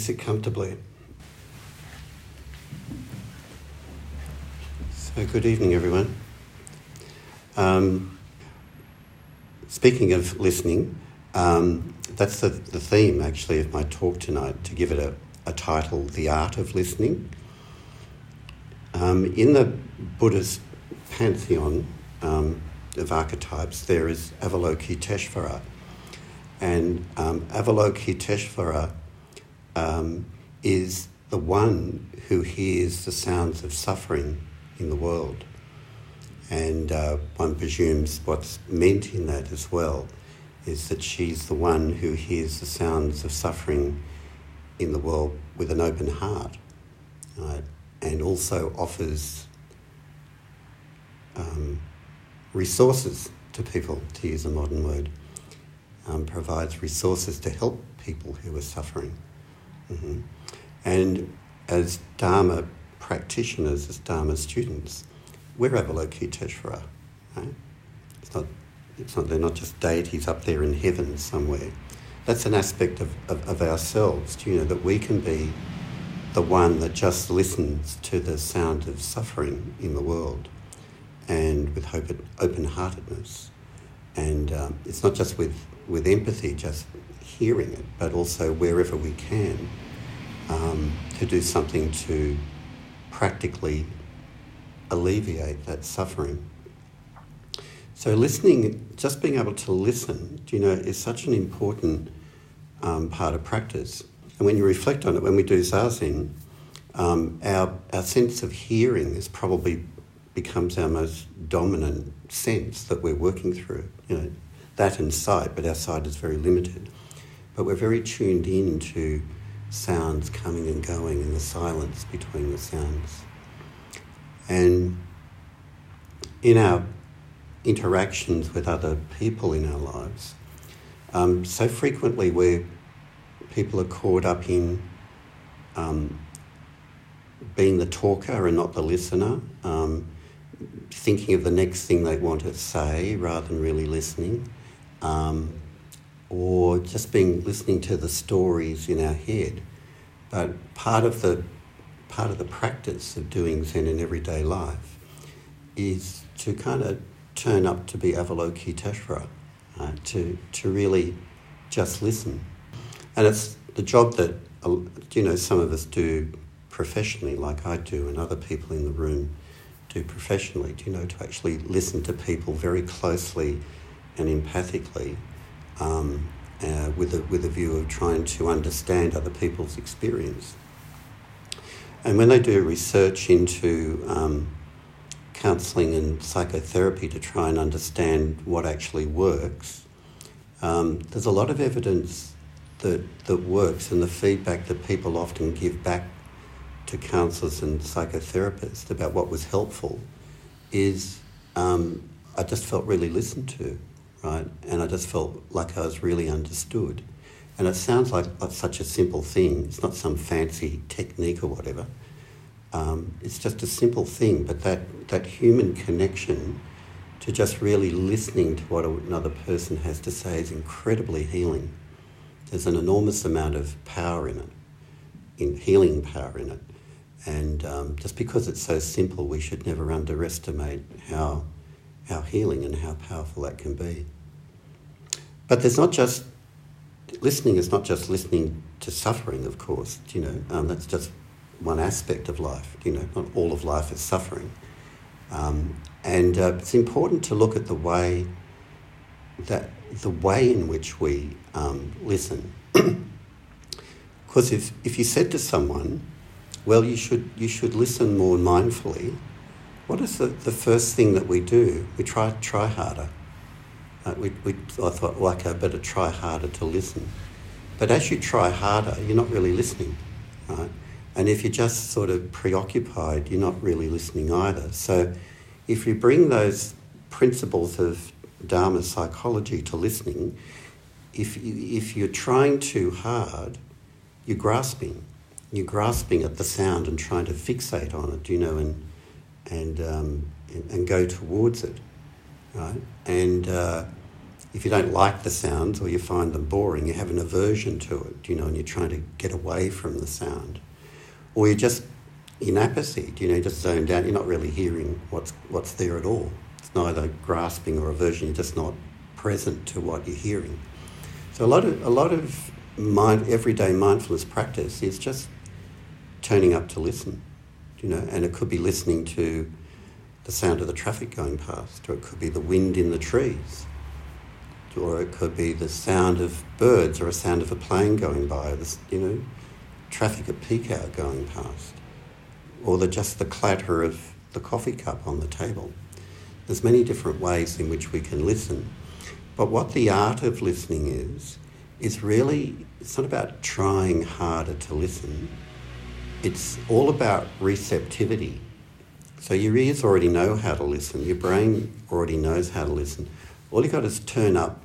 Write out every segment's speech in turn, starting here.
Sit comfortably. So, good evening, everyone. Um, speaking of listening, um, that's the, the theme actually of my talk tonight, to give it a, a title The Art of Listening. Um, in the Buddhist pantheon um, of archetypes, there is Avalokiteshvara. And um, Avalokiteshvara um, is the one who hears the sounds of suffering in the world. And uh, one presumes what's meant in that as well is that she's the one who hears the sounds of suffering in the world with an open heart right? and also offers um, resources to people, to use a modern word, um, provides resources to help people who are suffering. Mm-hmm. And as Dharma practitioners, as Dharma students, we're Avalokiteshvara. Right? It's not, it's not, they're not just deities up there in heaven somewhere. That's an aspect of, of, of ourselves, you know, that we can be the one that just listens to the sound of suffering in the world and with open heartedness. And um, it's not just with, with empathy, just hearing it, but also wherever we can um, to do something to practically alleviate that suffering. So, listening, just being able to listen, you know, is such an important um, part of practice. And when you reflect on it, when we do zazen, um, our, our sense of hearing is probably becomes our most dominant sense that we're working through. You know, that and sight, but our sight is very limited. But we're very tuned in to sounds coming and going and the silence between the sounds. And in our interactions with other people in our lives, um, so frequently where people are caught up in um, being the talker and not the listener, um, thinking of the next thing they want to say rather than really listening, um, or just being listening to the stories in our head. But part of the part of the practice of doing Zen in everyday life is to kind of turn up to be Avalokiteshvara, uh, to to really just listen, and it's the job that you know some of us do professionally, like I do, and other people in the room do professionally. Do you know to actually listen to people very closely and empathically, um, uh, with a with a view of trying to understand other people's experience. And when they do research into um, counselling and psychotherapy to try and understand what actually works, um, there's a lot of evidence that, that works, and the feedback that people often give back to counsellors and psychotherapists about what was helpful is um, I just felt really listened to, right? And I just felt like I was really understood. And it sounds like, such a simple thing. It's not some fancy technique or whatever. Um, it's just a simple thing, but that, that human connection to just really listening to what another person has to say is incredibly healing. There's an enormous amount of power in it, in healing power in it. And um, just because it's so simple, we should never underestimate how, how healing and how powerful that can be. But there's not just, listening is not just listening to suffering, of course, you know, um, that's just one aspect of life, you know, not all of life is suffering. Um, and uh, it's important to look at the way that the way in which we um, listen. Because if, if you said to someone, well, you should, you should listen more mindfully. What is the, the first thing that we do? We try, try harder. Uh, we, we, I thought, well, okay, I better try harder to listen. But as you try harder, you're not really listening, right? And if you're just sort of preoccupied, you're not really listening either. So if you bring those principles of Dharma psychology to listening, if, you, if you're trying too hard, you're grasping you're grasping at the sound and trying to fixate on it, you know, and and um, and, and, go towards it, right? And uh, if you don't like the sounds or you find them boring, you have an aversion to it, you know, and you're trying to get away from the sound. Or you're just in apathy, you know, just zoned out, you're not really hearing what's, what's there at all. It's neither grasping or aversion, you're just not present to what you're hearing. So a lot of, a lot of mind, everyday mindfulness practice is just turning up to listen, you know, and it could be listening to the sound of the traffic going past, or it could be the wind in the trees, or it could be the sound of birds or a sound of a plane going by, this, you know, traffic at peak hour going past, or the, just the clatter of the coffee cup on the table. There's many different ways in which we can listen. But what the art of listening is, is really, it's not about trying harder to listen. It's all about receptivity. So your ears already know how to listen. Your brain already knows how to listen. All you got is turn up,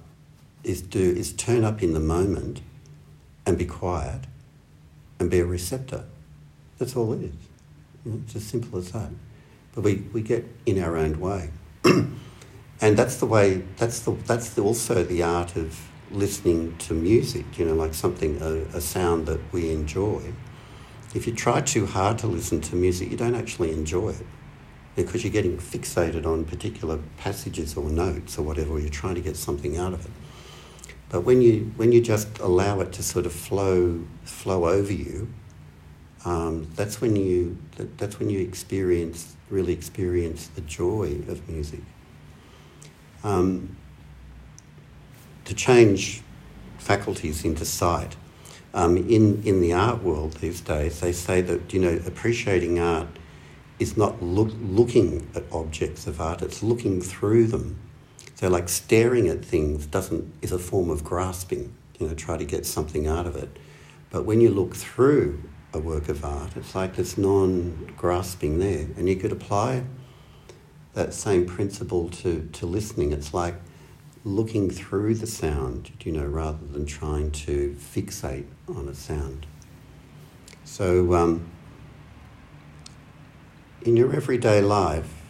is do is turn up in the moment, and be quiet, and be a receptor. That's all it is. Know, it's as simple as that. But we, we get in our own way, and that's the way. That's the that's the, also the art of listening to music. You know, like something a, a sound that we enjoy. If you try too hard to listen to music, you don't actually enjoy it because you're getting fixated on particular passages or notes or whatever, or you're trying to get something out of it. But when you when you just allow it to sort of flow flow over you, um, that's when you that, that's when you experience really experience the joy of music. Um, to change faculties into sight. Um, in in the art world these days, they say that you know appreciating art is not look, looking at objects of art, it's looking through them. So like staring at things doesn't is a form of grasping, you know, try to get something out of it. But when you look through a work of art, it's like this non-grasping there. And you could apply that same principle to, to listening. It's like looking through the sound, you know, rather than trying to fixate on a sound. So um, in your everyday life,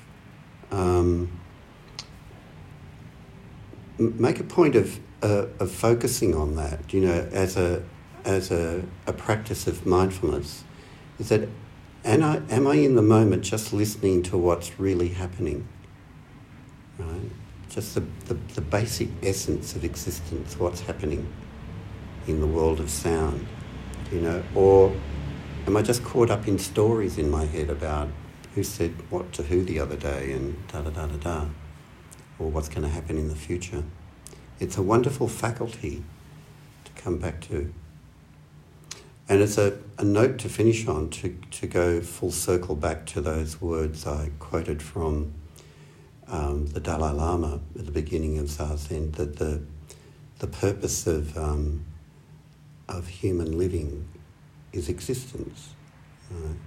um, make a point of, uh, of focusing on that, you know, as a, as a, a practice of mindfulness. Is that, am I, am I in the moment just listening to what's really happening? Right? Just the, the, the basic essence of existence, what's happening in the world of sound, you know, or am I just caught up in stories in my head about who said what to who the other day and da da da da da, or what's going to happen in the future. It's a wonderful faculty to come back to. And it's a, a note to finish on, to, to go full circle back to those words I quoted from um, the Dalai Lama at the beginning of Zazen, that the, the purpose of, um, of human living is existence. Right?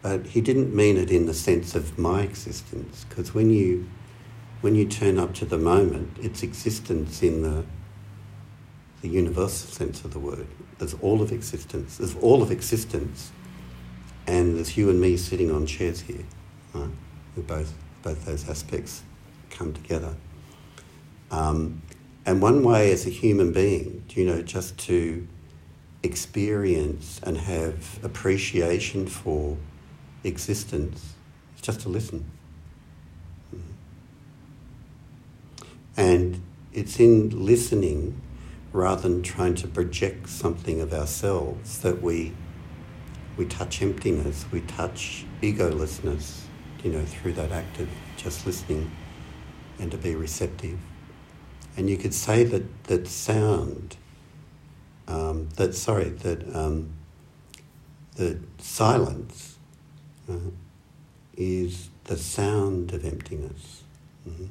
But he didn't mean it in the sense of my existence, because when you when you turn up to the moment, it's existence in the the universal sense of the word. There's all of existence. There's all of existence, and there's you and me sitting on chairs here. Right? We're both both those aspects come together. Um, and one way as a human being, you know, just to experience and have appreciation for existence is just to listen. And it's in listening rather than trying to project something of ourselves that we we touch emptiness, we touch egolessness, you know, through that act of just listening and to be receptive. And you could say that that sound, um, that sorry, that um, that silence uh, is the sound of emptiness. Mm-hmm.